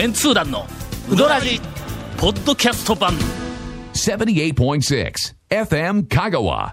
メンツー団のウドラジポッドキャスト版78.6 FM Kagawa.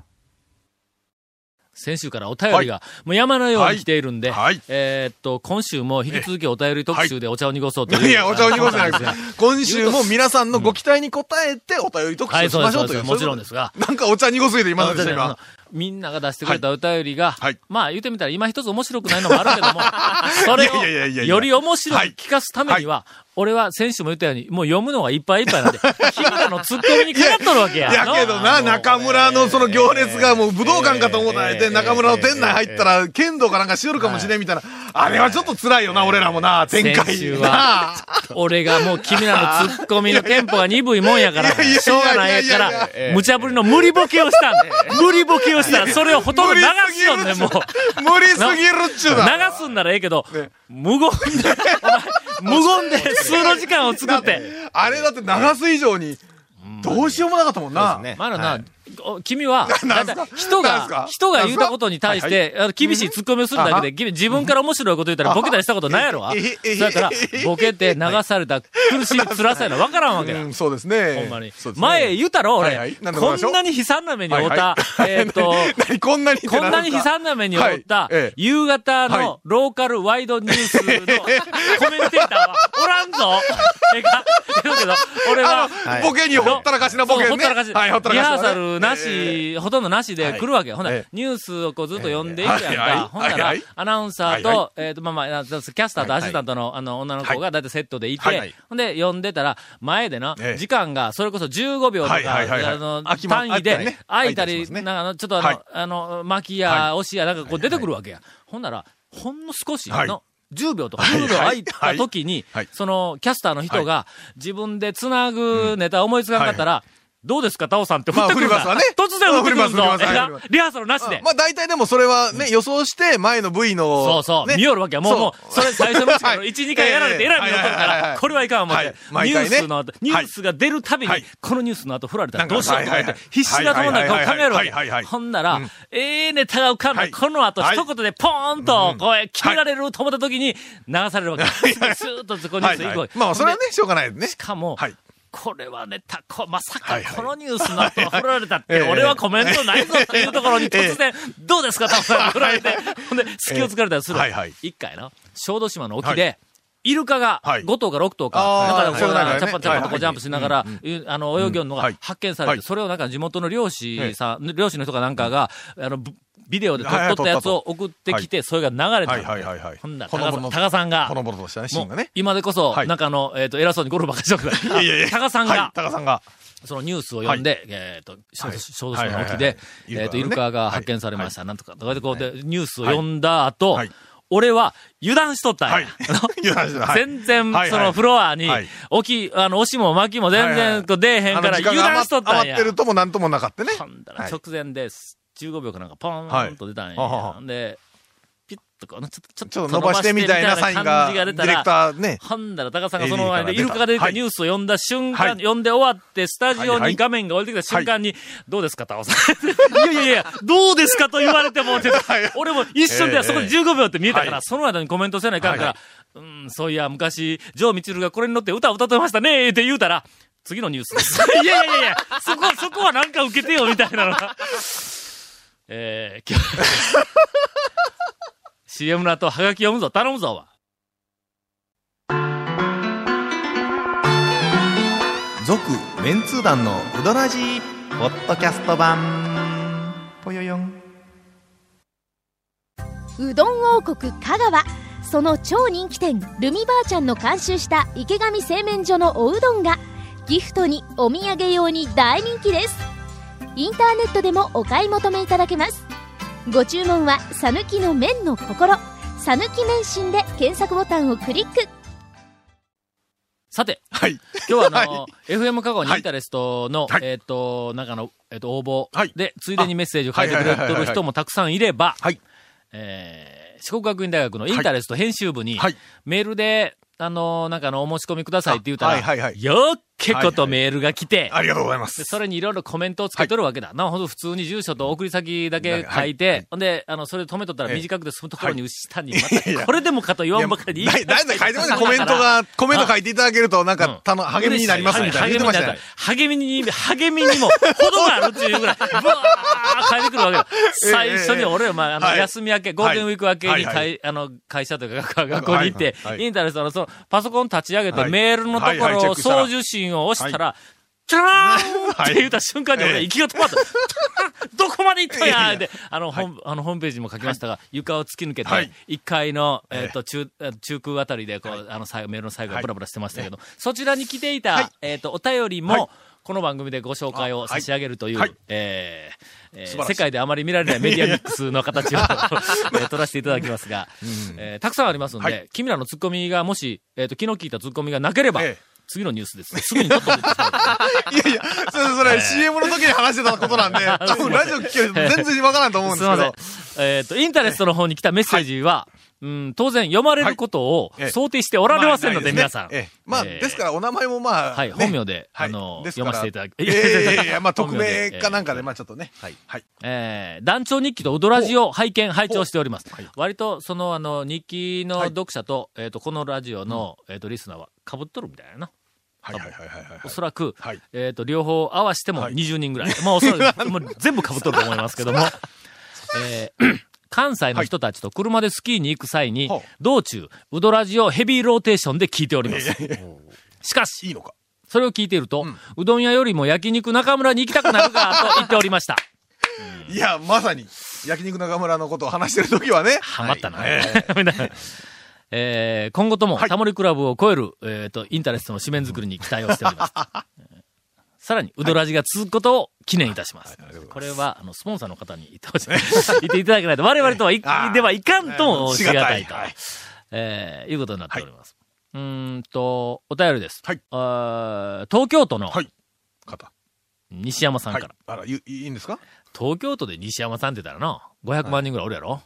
先週からお便りが、もう山のように来ているんで、はいはいえーっと、今週も引き続きお便り特集でお茶を濁そうという。いや、お茶を濁せないですが。今週も皆さんのご期待に応えてお便り特はい、集しましょうという。そうですそうです。もちろんですが。なんかお茶濁すぎて今のでした、あの今。みんなが出してくれたお便りが、はい。まあ言ってみたら今一つ面白くないのもあるけども、それをより面白く聞かすためには、俺は先週も言ったように、もう読むのがいっぱいいっぱいなんで、君らのツッコミにかかっとるわけや。やけどな、中村のその行列がもう武道館かと思ったて、中村の店内入ったら、剣道かなんかしよるかもしれんみたいな。あれはちょっと辛いよな、俺らもな、展開。先週は、俺がもう君らのツッコミのテンポが鈍いもんやから、しょうがないから、無茶ぶりの無理ボケをしたんで、無理ボケをしたら、それをほとんど流すよね、もう。無理すぎるっちゅうな。流すんならええけどね、無言で、お前無言で数の時間を作って、あれだって流す以上に、どうしようもなかったもんな。まだな、お君は、人が人が言ったことに対して、厳しい突っ込みをするだけで、君自分から面白いこと言ったらボケたりしたことないやろ？わ。ええええそやから、ボケて流された苦しい辛さやの分からんわけだう。ん、そうですね。ほんまに前言うたろ、俺はいはい。なんなに悲惨な目に遭っはいはたい、えーっと、何こんなにこんなに悲惨な目に遭った夕方はいのローカルワイドニュースのコメンテーターはおらんぞ。ええか言うけど、俺は、ボケにほったらかしなボケほったらかし。はい、ほったらかし。リハーサルなし、ほとんどなしで来るわけ。ほんならええニュースをこうずっと読んでいくやんか。ほんならアナウンサーと、えっと、まあまあ、キャスターとアシスタントの、あの、女の子がだい。たいセットでいてほんで、読んでたら、前でなえ、え。時間が、それこそ15秒とか、あの、単位で空いたりなんかあの、ちょっとあのはい、あの、巻きや、押しや、なんかこう出てくるわけや。ほんなら、ほんの少しはい。の、10秒とか10秒空いた時にその、キャスターの人が、自分で繋ぐネタ思いつかんかったら、どうですか、タオさんって振ってくるんだ。まあ振りますわね。突然振ってくるぞ。まリハーサルなしで。まあ大体でもそれはね、予想して前の V の。そうそう、ね。見よるわけや。もう、もう、それ最初のうちからはい。1、2回やられて、えら。い目を取るから、これはいかん思って、はい。ニュースの後、ニュースが出るたびにはい、このニュースの後振られたらどうしようと思って必死なところでこう考えるわけ。はいはいはいはい。ほんならうん、ええネタが浮かんだ。はい。この後、はい。一言でポーンと、こう、決められると思った時に、流されるわけ。スーッとそこニュース行くわけ。まあそれはね、しょうがないですね。し。かも、はい。これはネタ、こまさかこのニュースの後 振られたって、ええ。俺はコメントないぞっていうところに突然、どうですか、タオさん振られて、ほんで、隙を突かれたりする。はいはい。一回な、小豆島の沖で、イルカがはい。5頭か6頭か、なんかこうチャッパチャッパとこうジャンプしながら、あの、泳ぎよるのがはい。発見されて、はい。それをなんか地元の漁師さん、漁師の人かなんかが、あの、ブビデオで撮ったやつを送ってきて、それが流れたはいの。はいはいはい。ほんなら、タカさんがほ、のぼのとしたね、シーンがね。今でこそ、はいなんかあの、えっと、偉そうにゴルフばっかりしとくいやいやいや。タカさんが、はい、タカさんが。そのニュースを読んで、えっ、と、小豆島の沖で、えっ、と、イルカが発見されました。なんとか、とかでこうで、ニュースを読んだ後、はい俺は油断しとったんや。全然、そのフロアにはい、置き、あの、押しも巻きも全然出えへんから、油が断しとったんや余って。るともなんともなかったね。ほんだらはい直前です。15秒かなんかポーンと出たんや。はいで、ピッとこう、ちょっと、ちょっと伸ばしてみたいなサインが、感じディレクが出たら、ターね。ほんだら、高さんがその前で、イルカが出てきた。はい。ニュースを読んだ瞬間、はい読んで終わって、スタジオはいはい。に画面が降りてきた瞬間に、どうですか、タオさん？いやいやいや、どうですかと言われても、俺も一瞬ではそこで15秒って見えたから、はい。その間にコメントせないかんから、はいうん、そういや、昔、ジョー・ミチルがこれに乗って歌を歌ってましたね、って言うたら、次のニュースです。い やいやいやいや、そこ、そこはなんか受けてよ、みたいなのが。えー、今日 CM の後、はがき読むぞ、頼むぞ、わ。続メンツー団のウドラジー。ポッドキャスト版。ぽよよん。うどん王国香川。その超人気店ルミばあちゃんの監修した池上製麺所のおうどんがギフトにお土産用に大人気ですインターネットでもお買い求めいただけます。ご注文は「さぬきの麺の心」「さぬき麺心」で検索ボタンをクリック。さて、はい。今日はあの、FM 香川にインタレストの、はい。えっ、と、なんかの、えっ、と、応募はい。で、ついでにメッセージを書いてくれてる人もたくさんいれば、はい。えー、四国学院大学のインタレスト編集部に、はい。メールで、あの、なんかあの、お申し込みくださいって言うたら、はいはいはい。よっ結構とメールが来て、ありがとうございま。ですそれにいろいろコメントをつけとるわけだ。な、ほんと普通に住所と送り先だけ書いて、ほんで、あの、それ止めとったらええ短くてそのところに下にこれでもかと言わんばかりにだい書いてますね。コメントが、コメント書いていただけると、なんか、たの、励みになりますみたいな。励みに、励みにも、ほどがあるっていうぐらい、ブワー書いてくるわけだ。最初に俺は、まあ、あの、はい休み明け、ゴールデンウィーク明けに、はいあの、会社というか、学校に行ってはいはい、インターネットの、その、パソコン立ち上げて、はいメールのところをェックしたら送受信を押したら、チャーン って言った瞬間に俺、息が止まった。どこまで行ったんやで、あの、ホあの、ホームページにも書きましたが、床を突き抜けてはい、1階の、えっと、中、え。中空あたりで、こう、あの、最後メールの最後、ブラブラしてましたけど、そちらに来ていた、えっと、お便りはい。も、この番組でご紹介を差し上げるという、はい。えーえ世界であまり見られないメディアミックスの形を、えー取らせていただきますが、えーたくさんありますんで、はい。君らのツッコミがもし、えっ、と、昨日聞いたツッコミがなければ、ええ次のニュースです。すぐにとっと出てしまう いやいや、それ、それ、CM の時に話してたことなんで、多分ラジオ聞けると全然わからんと思うんですけど。。えっ、と、インターネットの方に来たメッセージは、うん、当然読まれることをはい。ええ想定しておられませんので、皆さん。ええ。まあ、ええですから、お名前もまあ、はい、ね。本名で、はい。あの、ですから。読ませていただき、ええいやいや、まあ、匿本名かなんかで、まあ、ちょっとね。はい。はい。えー団長日記とウドラジを拝見、拝聴しております。割と、その、あの、日記のはい。読者と、えっ、と、このラジオの、えっ、と、リスナーは被っとるみたいなな。はいはいはいはいはい。おそらく、はいえっ、と、両方合わしてもはい20人ぐらい。まあ、おそらく、もう全部被っとると思いますけども、えー 関西の人たちと車でスキーに行く際に、道中、ウドラジをヘビーローテーションで聞いております。しかし、いいのか？それを聞いていると、うどん屋よりも焼肉中村に行きたくなるかと言っておりました。いや、まさに、焼肉中村のことを話してる時はね。ハマったな。はい えー今後とも、はいタモリクラブを超える、えっ、と、インタレストの紙面作りに期待をしております。さらに、うどらじが続くことを記念いたします。これは、あの、スポンサーの方に言ってほしい。言っていただけないと、我々とはい、ではいかんともしがたいとはい、えーいうことになっております。うーんと、お便りです。はいあー東京都のはい。方。西山さんから。はい。あら、いいいいんですか？東京都で西山さんって言ったらな、500万人ぐらいおるやろ、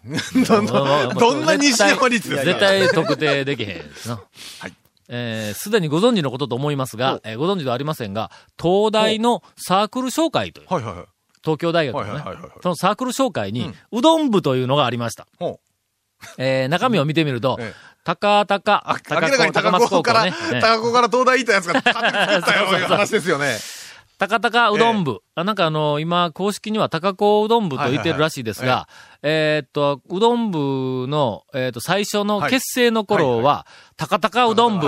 どんな、どんな西山率ですか絶対特定できへんですな。はい。えーすでにご存知のことと思いますが、えーご存知ではありませんが、東大のサークル紹介という、はいはいはい。東京大学のねそのサークル紹介に、うどん部というのがありました。ほえー中身を見てみるとええ、高かに高子から、ね。ね高子から東大行ったやつが勝手に作ったよ うな話ですよね。高高うどん部。あなんかあの、今、公式には高子うどん部と言ってるらしいですが、えーっと、うどん部の、えーっと、最初のはい。結成の頃は、高高うどん部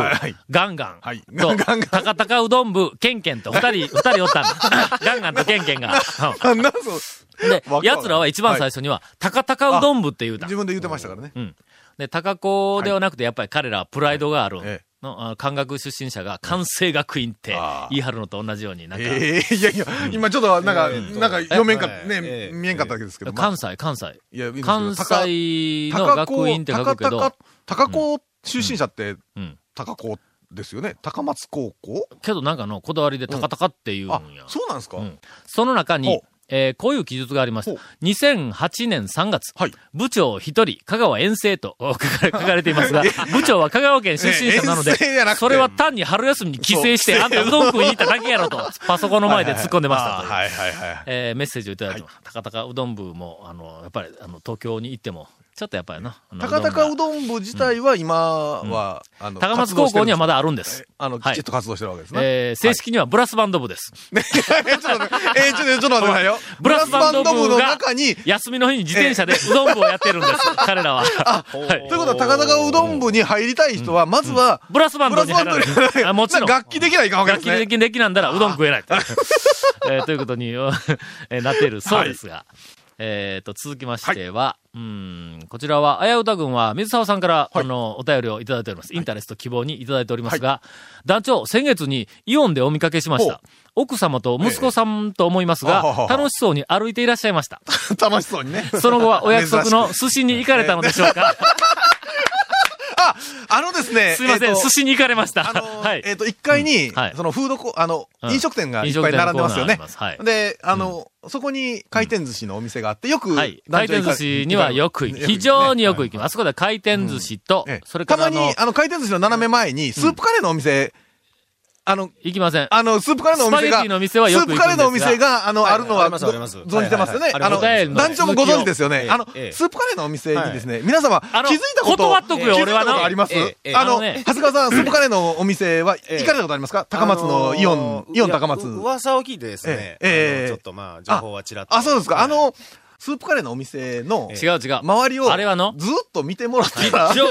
ガンガン。はい。と高高うどん部、ケンケンと、二人、二人おったんだ。ガンガンとケンケンが。あなんで奴らは一番最初には、高高うどん部って言うた自。分で言ってましたからね。うん。で、高子ではなくて、やっぱり彼らはプライドがある。ええの、漢学出身者が関西学院って言い張るのと同じように、なんか、ええいやいや、今ちょっとなんか、なんか読めんか、えねえ、見えんかったわけですけど。まあ関西、関西。いや関西の学院って書くけど、高高高校出身者ってうん。高校ですよね。高松高校？けどなんかのこだわりで高々って言うんあや。、そうなんですか。うん。その中にえーこういう記述がありましたほ。2008年3月、はい部長一人、香川遠征とお 書かれていますが、部長は香川県出身者なのでそれは単に春休みに帰省して、あんたうどん食いに行っただけやろと、パソコンの前で突っ込んでましたという。はいはいはい。えーメッセージをいただいてます。高々うどん部も、あの、やっぱり、あの、東京に行っても、ちょっとやっぱりな。高高うどん部自体は今は、あの、高松高校にはまだ、だあるんです。あの、はいきちっと活動してるわけですね。えー正式にはブラスバンド部です。ね ちょっと待って、えーちょっと、ちょっと待ってくださいよ。ブラスバンド部のが中に、休みの日に自転車でうどん部をやってるんです。彼らは。はいということは高高うどん部に入りたい人は、まずは、ブラスバンドに入らブラスバンドにない。あもちろん。楽器できないかんわけですね。楽器できなんだらうどん食えない。えーということに、えーなっているそうですが。えっと、続きましては、うん、こちらは、あやうた軍は、水沢さんから、あの、お便りをいただいております。インタレスト希望にいただいておりますが、団長、先月にイオンでお見かけしました。奥様と息子さんと思いますが、ええ。楽しそうに歩いていらっしゃいました。楽しそうにね。その後はお約束の 寿司に行かれたのでしょうか あ、あのですね。すいません、寿司に行かれました。あのー はい。えっ、と、1階に、そのフードコ、あの、うん飲食店がいっぱい並んでますよね。で、あの、そこに回転寿司のお店があって、よく、はい。回転寿司にはよく行く。非常によく行きます。あそこで回転寿司とええ、それからたまに、、あの、回転寿司の斜め前に、スープカレーのお店あの、行きません。あの、スープカレーのお店が、スパゲティの店はよくスープカレーのお店が、あの、はい。あるのは、存じてますよね。あの、団長もご存知ですよね。あの、ええ。スープカレーのお店にですね、皆様、気づいたこと、断っとくよ俺はな。あります？あの、長谷川さん、スープカレーのお店は、ええ行かれたことありますか？高松のイオンイオン高松。噂を聞いてですね、ちょっとまあ、情報はちらっと。あ、そうですか。はい。あ、の、スープカレーのお店の、違う違う。周りを、あれはの？ずっと見てもらった。ら、非常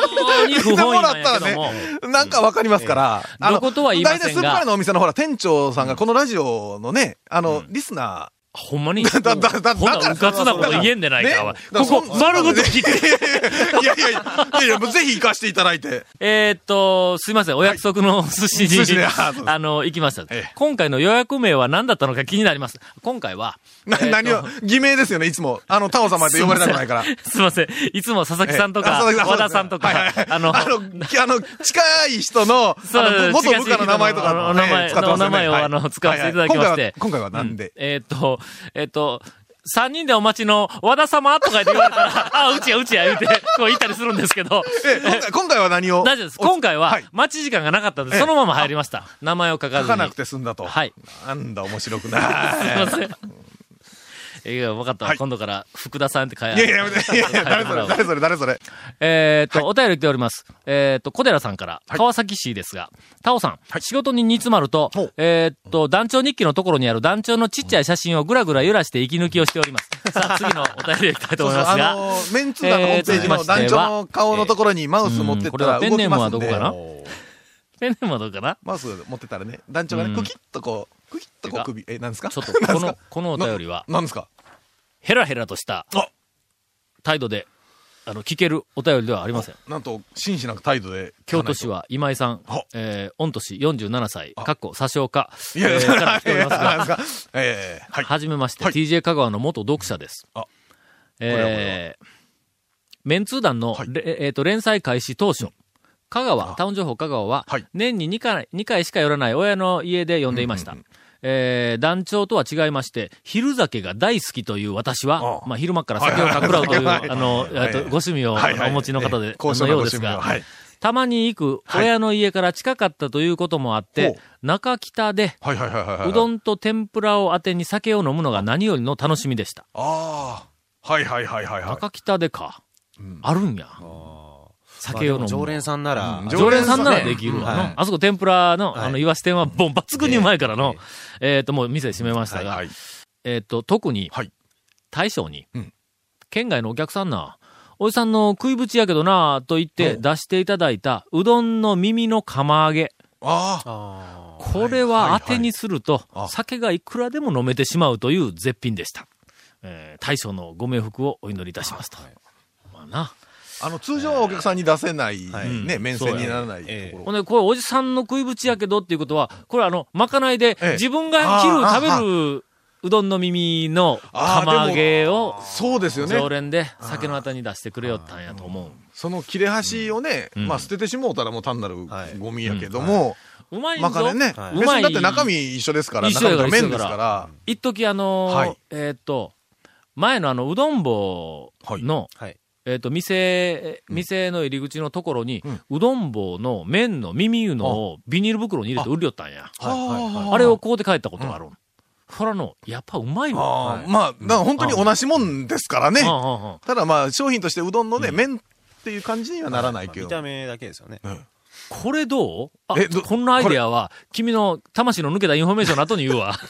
に不本意なんや。けども。なんかわかりますから。あのどことは言いませんが。大体スープカレーのお店のほら、店長さんがこのラジオのね、あの、リスナほんまに？ー、だ、だ、だ、ほんなうかつなこと言えんでないか、ねここ、そ丸ごと聞いて。いやいやいや、いやもうぜひ行かせていただいて。えーっと、すいません、お約束の寿司に、寿司ねあの、行きましたええ。今回の予約名は何だったのか気になります。今回は、な、何を、偽名ですよね、いつも。あの、タオ様って呼ばれたくないから。すいません。いつも佐々木さんとか、ええ和田さんとか、はいはいはいあの、あの、きあの、近い人の、元部下の名前とか名前、お名前を、はいあの、使わせていただきまして。はいはい今回は今回はなんでうえーっと、えーっと、三人でお待ちの和田様とか言って言われたら、あ、うちやうちや言うて、こう言ったりするんですけど、え、今回、今回は何を？大丈夫です。今回ははい、待ち時間がなかったので、ええそのまま入りました。名前を書かずに。書かなくて済んだと。はい。なんだ、面白く すいなません。いや、分かったわ。はい今度から、福田さんって書いい。いやいや、やめていやいや、誰それ、誰それ、誰それ。えーっと、お便り来ております。えーっと、小寺さんから、川崎市ですが、タオさん、仕事に煮詰まるとえーっと、団長日記のところにある団長のちっちゃい写真をぐらぐら揺らして息抜きをしております。さあ、次のお便りへ行きたいと思いますあが、の、メンツー団のホームページの団長の顔のところにマウス持ってったら動きますんで。うんこれはペンネームはどこかな？ペンネームはどうかな？マウス持ってたらね、団長がね、うんクキッとこう、クキッとこう首、え、なんですか？ちょっと、この、このお便りは、ななんですか？ヘラヘラとしたあ。態度で、あの、聞けるお便りではありません。なんと、真摯な態度で。京都市は今井さんは、えー、御年47歳、かっこ、詐称か、ら来ておりますが、ええ、はい。はじめまして、はい。TJ 香川の元読者です。あ。えー、メンツー団の、はい。れえーと連載開始当初、香川、タウン情報香川ははい、年に2回 ,2 回しか寄らない親の家で読んでいました。えー団長とは違いまして、昼酒が大好きという私は、あまあ、昼間から酒をかくらうという、はいはいはいあの、えーとご趣味をお持ちの方で、高のようですが、はい。たまに行く親の家から近かったということもあっほてう、中北で、はいはいはいはいはい。うどんと天ぷらを当てに酒を飲むのが何よりの楽しみでした。ああ。はいはいはいはいはい。中北でか。うんあるんや。酒を飲む。常連さんなら、うん常連さんならできるわの。はいあそこ天ぷらの、はいあの、イワシ店は、ボン抜群にうまいからの、えっと、もう店閉めましたが。えっと、特にはい、大将にうん、県外のお客さんな、おじさんの食いぶちやけどな、と言って出していただいた、うどんの耳の釜揚げ。ああ。あこれは当てにするとあ、酒がいくらでも飲めてしまうという絶品でした。えー大将のご冥福をお祈りいたしますと。まあな。あの、通常はお客さんに出せない、はい。ね、面線にならないとええ。ころ。ほんで、これおじさんの食いぶちやけどっていうことは、これあの、まかないでええ。自分が昼あー食べるうどんの耳の釜揚げをそうですよね。常連で酒のあたに出してくれよったんやと思う。その切れ端をね、うん。まあ捨ててしもうたらもう単なるはい。ゴミやけども、うまいぞ。まかねね、はい。だって中身一緒ですから、中身が麺ですから。一時あのえーっと、前のあの、うどん棒の、はい。えっ、と、店、店の入り口のところに、ううんどん棒の麺の耳いうのをビニール袋に入れて売りよったんや。はあれをこうで帰ったことがある。ほらの、やっぱうまいわ。あーまあ、だから本当に同じもんですからねうん。うんうんただまあ、商品としてうどんのね、麺っていう感じにはならないけど。見た目だけですよね。これどう？あえどこんなアイデアは、君の魂の抜けたインフォメーションの後に言うわ。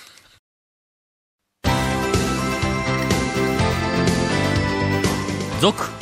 続、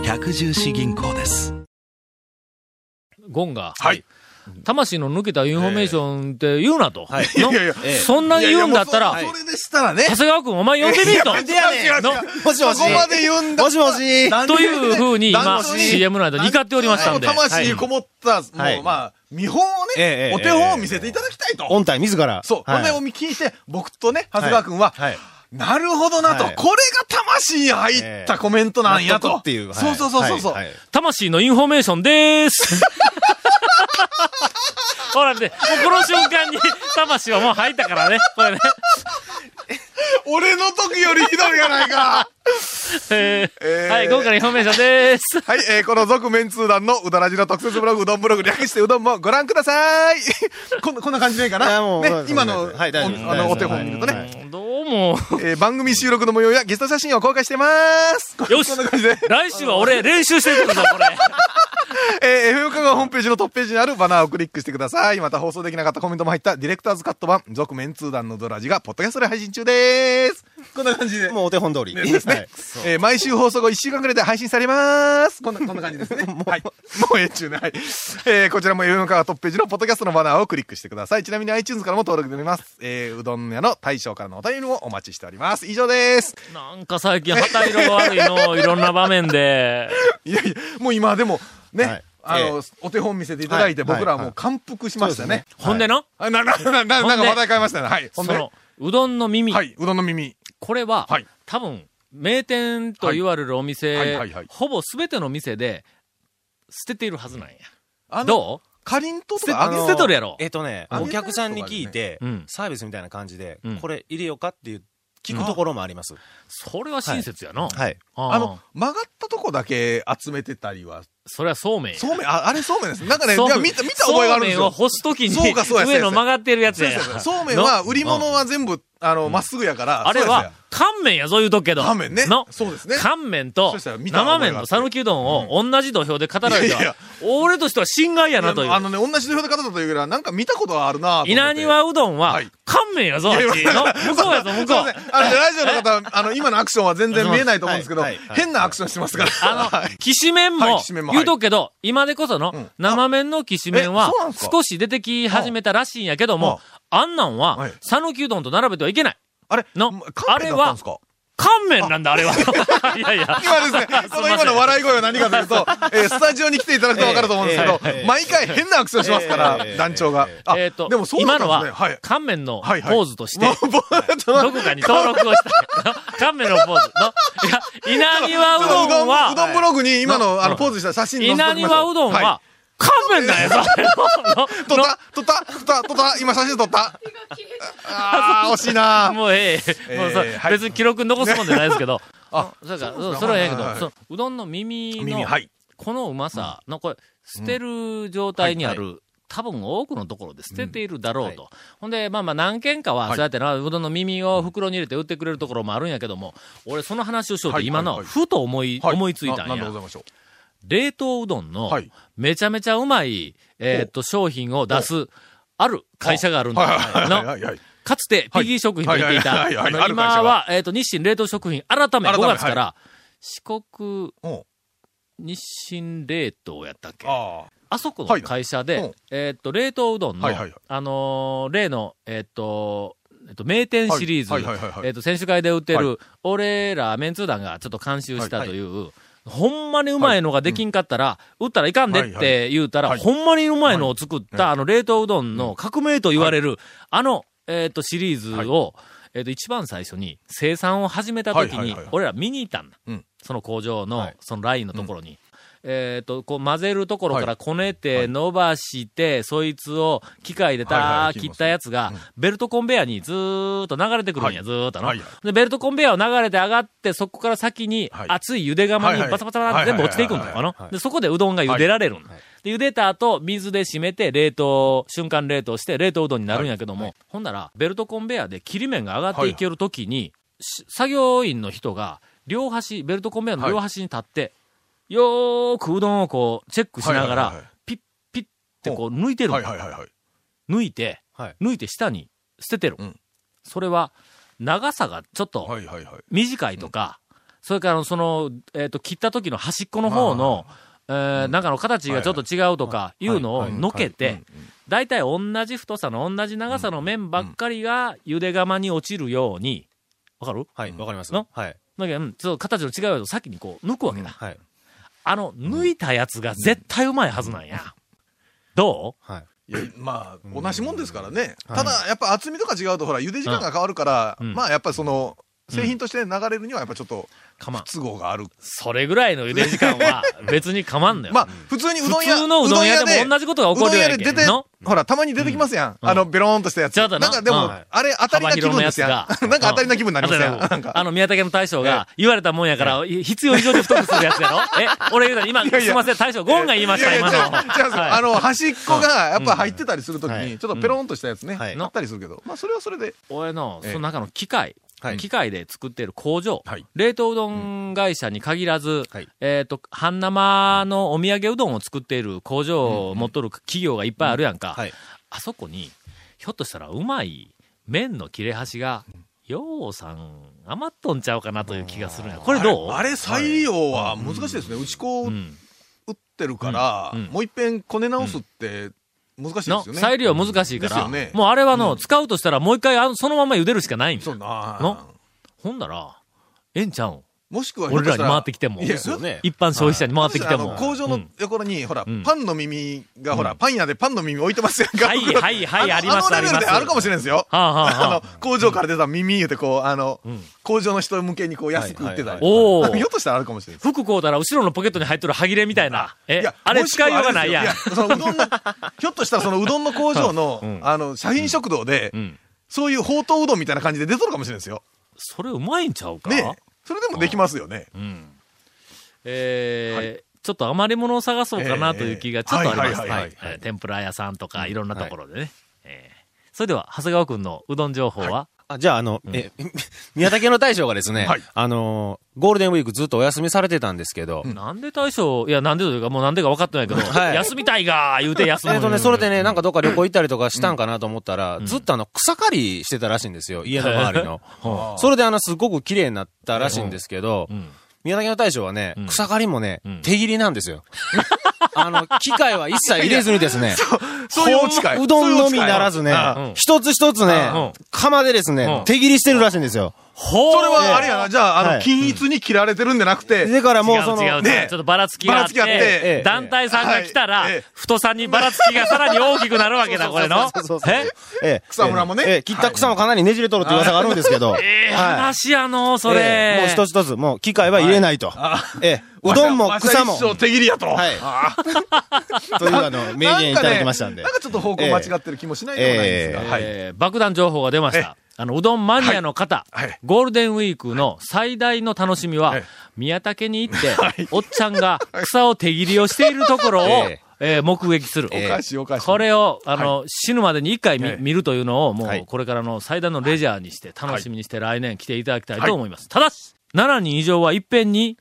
百十四銀行ですゴンが、はい魂の抜けたインフォメーションって言うなと。はいのいやいやええそんな言うんだったら、いやいやもうそそれでしたらね。長谷川君お前呼んでみんと。でやねんのもしもし。そこまで言うんだもしもし。というふうに今、CM の間に怒っておりましたんで。魂こもった、もう、はいまあ、見本をね、ええお手本を見せていただきたいと。御大自ら。そう。はいこれを聞いて、僕とね、長谷川君は、はい。なるほどなと、はいこれが魂に入ったコメントなんやと。っていう。はいそうそうそうそうそう。はいはい魂のインフォメーションでーす。ほらね、もうこの瞬間に魂はもう入ったからね。これね。俺の時よりひどいやないか。えーえーはい、今回のインフォメーションでーす。はい、えー、この続メンツー団のうどらじの特設ブログ、うどんブログ略してうどんもご覧ください。こんこんな感じでいいかなね今の、はいあの、お手本を見るとね。うんどうも。えー番組収録の模様やゲスト写真を公開してます。よしこんな感じで。来週は俺練習してくるぞ、これ。えー、FM 香川ホームページのトップページにあるバナーをクリックしてください。また放送できなかったコメントも入ったディレクターズカット版、続麺通団のうどラヂが、ポッドキャストで配信中です。こんな感じで。もうお手本通り。ですねはい。えー毎週放送後1週間くらいで配信されます。こんな、こんな感じですね。はい。もうええっちゅうね。はい。えーこちらも FM 香川トップページのポッドキャストのバナーをクリックしてください。ちなみに iTunes からも登録できます。えーうどん屋の大将からのお便りもお待ちしております。以上です。なんか最近旗色が悪いの、いろんな場面で。いやいや、もう今でも、ね、はい。あの、お手本見せていただいて、はい。僕らはもう感服しましたね。ほんでな、あな、な、な、な、なんか話題変えましたね。はい。ほんでその、うどんの耳。はい、うどんの耳。これは、はい。多分、名店と言われるお店、はい。はい。はい。はい。ほぼ全ての店で、捨てているはずなんや。あの、どかりんとと捨てかあげ捨てとるやろ。えっとね、お客さんに聞いてうん、サービスみたいな感じでうん、これ入れようかっていう、聞くところもあります。それは親切やな。はい。ああの、曲がったとこだけ集めてたりは、それはそうめんや。そうめん、あ、あれそうめんです。なんかね、いそうや見た、見た覚えがあるんですよ。そうめんを干すときに、そうかそうやそうや上の曲がってるやつやそうそうめんは、売り物は全部、あの、まっすぐやから、あれは乾麺やぞ言うとくけど。乾麺ねの？そうですね乾麺と生麺の讃岐うどんを同じ土俵で語られいやいや、俺としては心外やなという。あのね、同じ土俵で語ったというよりは、なんか見たことがあるなと思って稲庭うどんははい、乾麺やぞ、あっち。向こうやぞ、向こう。あの、ラジオの方、あの、今のアクションは全然見えないと思うんですけど変なアクションしてますから。あのはい、きしめんも言うとくけど、今でこそのん、生麺のきしめんえは少し出てき始めたらしいんやけども、あ。んなんは、はい。讃岐うどんと並べてはいけない。あれのカンペだったんですか？乾麺なんだ、あれは。いやいや。今ですね、この今の笑い声は何かというと、えースタジオに来ていただくと分かると思うんですけど毎回変なアクションしますからええ、団長が。あえっとでも、そうですね。はは、い。乾麺のポーズとしてどこかに登録をしたい。乾麺のポーズの。いや、稲庭うどんうどんは、うどんブログに今の、あの、うんポーズした写真載せて稲庭うどんはいは、乾麺なんやぞ。の 撮った？撮った？撮った？撮った？今写真撮った？あー、惜しいな。もうええ。もうそえーはい。別に記録に残すもんじゃないですけど。あそうか。それはええけど、そのうどんの耳耳、の、はい。このうまさの、これ、捨てる状態にある、多分多くのところで捨てているだろうと。ほんで、まあまあ何軒かは、はい。そうやってな、うどんの耳を袋に入れて売ってくれるところもあるんやけども、俺その話をしようとはい今の、ふと思い、はい思いついたんや。冷凍うどんのはい、めちゃめちゃうまい、えーっと、商品を出す、ある会社があるんだ。はいはいのはいはい。かつて、ピギー食品と言っていた、今は、えっ、と、日清冷凍食品、改め5改め月から、四国日清冷凍やったっけ？ああ。そこのはい会社で、うん。えっ、と、冷凍うどんの、はいはいはい。あのー例の、えっ、と、えっと、名店シリーズ、はいはいはいはいえっ、と、選手会で売ってる、はい。俺らメンツー団がちょっと監修したという、ほんまにうまいのができんかったら、売ったらいかんでって言うたら、はい。ほんまにうまいのを作った、はい。あの冷凍うどんの革命と言われる、あの、えっ、と、シリーズを、えっ、と、一番最初に生産を始めた時に俺ら見に行ったんだ。うん。その工場の、はい。そのラインのところに。えっ、と、こう混ぜるところからこねて伸ばして、そいつを機械ではいはいたはい切ったやつが、ベルトコンベヤーにずーっと流れてくるんや、はい。ずーっとの、はいはい。で、ベルトコンベヤーを流れて上がって、そこから先にはい。熱い茹で釜にはいはい。バサバサバサって全部落ちていくんだよ。で、そこでうどんが茹でられるんだ。で、茹でた後、水で締めて、冷凍、瞬間冷凍して、冷凍うどんになるんやけども、ほんなら、ベルトコンベヤーで切り面が上がってい。けるときに、し作業員の人が、両端、ベルトコンベヤーの両端に立って、よーくうどんをこう、チェックしながらピッ、ピッってこう、抜いてるんだはいはいはいはい。抜いて、はい。抜いて下に捨ててる。うん。それは、長さがちょっとはいはいはい。短いとか、それからその、えっ、と、切った時の端っこの方の、えーなん。かの形がちょっと違うとかいうのをのけて、大体同じ太さの同じ長さの麺ばっかりが茹で釜に落ちるように、わかる？はい、わかります。の？はい。だけど、うんちょっと形の違うやつを先にこう抜くわけだ。はい。あの、抜いたやつが絶対うまいはずなんや。どはい。いや、まあ、同じもんですからね。はいただ、やっぱ厚みとか違うと、ほら、茹で時間が変わるから、うん。まあ、やっぱりその、製品として流れるには、やっぱちょっと。不都合がある。それぐらいの茹で時間は 別にかまんのよ。まあ、普通にうどん屋、普通のうどん屋でも同じことが起こるやんけうほら、たまに出てきますやん。うん。あの、ベローンとしたやつ。な。なんかでも、うん。あれ、当たりな気分ですやん。なんか当たりな気分になりますやん。あの、宮武の大将が言われたもんやから、必要以上に太くするやつやろ。え俺言うたら今、すいません、大将、ゴンが言いました、今の。あの、端っこが、やっぱ入ってたりするときはいに、ちょっとペロンとしたやつね、はい。あったりするけど、まあ、それはそれで。俺の、ええその中の機械、はい。機械で作っている工場、はい。冷凍うどん会社に限らず、はい。えっ、と、半生のお土産うどんを作っている工場を持っとる企業がいっぱいあるやんか。はい。あそこに、ひょっとしたらうまい麺の切れ端が、ようさん余っとんちゃうかなという気がするんや。これどう？あれ、再利用は難しいですね。打ち粉を打うん。ってるから、うん。うん。もう一遍こね直すって難しいですのよね。再利用難しいから、ね。もうあれはの、使うとしたらもう一回あのそのまま茹でるしかないんだそうなのほんだら、ええんちゃうんもしくは俺らに回ってきても。ですよね。一般消費者に回ってきてあも。の工場のうん横に、ほら、うんパンの耳が、ほら、うんパン屋でパンの耳置いてますやんか。はいはいはいのありますあのレベルであるかもしれないですよ。はあはあはああの、工場から出た耳言うて、こう、あのうん、工場の人向けにこう安く売ってたり。おお ひょっとしたらあるかもしれないです。服買うたら後ろのポケットに入っとる歯切れみたいな。えいや、あれ使いようがないやん。そのうどんの、ひょっとしたらそのうどんの工場のうん、あの、社員食堂でう、ん。そういうほうとううどんみたいな感じで出とるかもしれないですよ。それうまいんちゃうか？ねえそれでもできますよね。うん。えーちょっと余り物を探そうかなという気がちょっとあります。はいはいはいはいえー天ぷら屋さんとかいろんなところでね。えーそれでは、長谷川くんのうどん情報は、あ、じゃあ、あの、え、宮武の大将がですね、はい。あのー、ゴールデンウィークずっとお休みされてたんですけど、なんで大将、いや、なんでというか、もうなんでか分かってないけど、はい。休みたいがー言うて休む。えっとね、それでね、なんかどっか旅行行ったりとかしたんかなと思ったら、ん。ずっとあの、草刈りしてたらしいんですよ、家の周りの。はそれであの、すごく綺麗になったらしいんですけどあ、うん。宮崎の大将はねうん、草刈りもねうん、手切りなんですよ。あの、機械は一切入れずにですね、そういうい。うどん。のみならずね一つ一つねうん、釜でですうん。ね、手切りしてるらしいんですよ。ほう。それはあれやな、じゃあ、あの、はい。均一に切られてるんじゃなくて、だからもうその、ね。ちょっとばらつきがあって、団体さんが来たら、太さにばらつきがさらに大きくなるわけだ、これの。そうそうそうえ？ええ。草むらもね。ええ。切った草もかなりねじれとるって噂があるんですけど。ええ。はい。話やの、それ。え。えもう一つ一つ、もう機械は入れないと。ええ、うどんも草も。手切りやと。はい。あ というあの、名言いただきましたんで。なん。かちょっと方向間違ってる気もしないでもないんですが。えー爆弾情報が出ました。あの、うどんマニアの方、はい。はい。ゴールデンウィークの最大の楽しみは、はい宮武に行って、おっちゃんが草を手切りをしているところを、ええ。ー目撃する。えおかしいおかしい。これを、あの、死ぬまでに一回見,、ええ。見るというのを、もう、はい。これからの最大のレジャーにして、楽しみにして来年来ていただきたいと思います。ただし、7人以上はいっぺんに、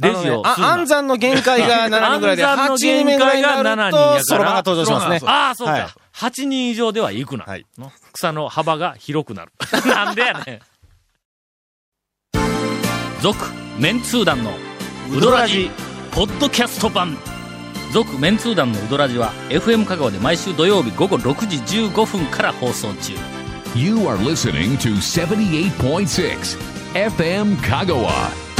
レジをするあな。暗算の限界が7人ぐらいで、暗算の8人目ぐらいが7人と、そろばんが登場しますね。ああ、そうか。はい8人以上では行くな。はいの草の幅が広くなる。なんでやねん。続、メンツー団のウドラジ、ポッドキャスト版。続、メンツー団のウドラジは、FM 香川で毎週土曜日午後6時15分から放送中。You are listening to 78.6 FM Kagawa.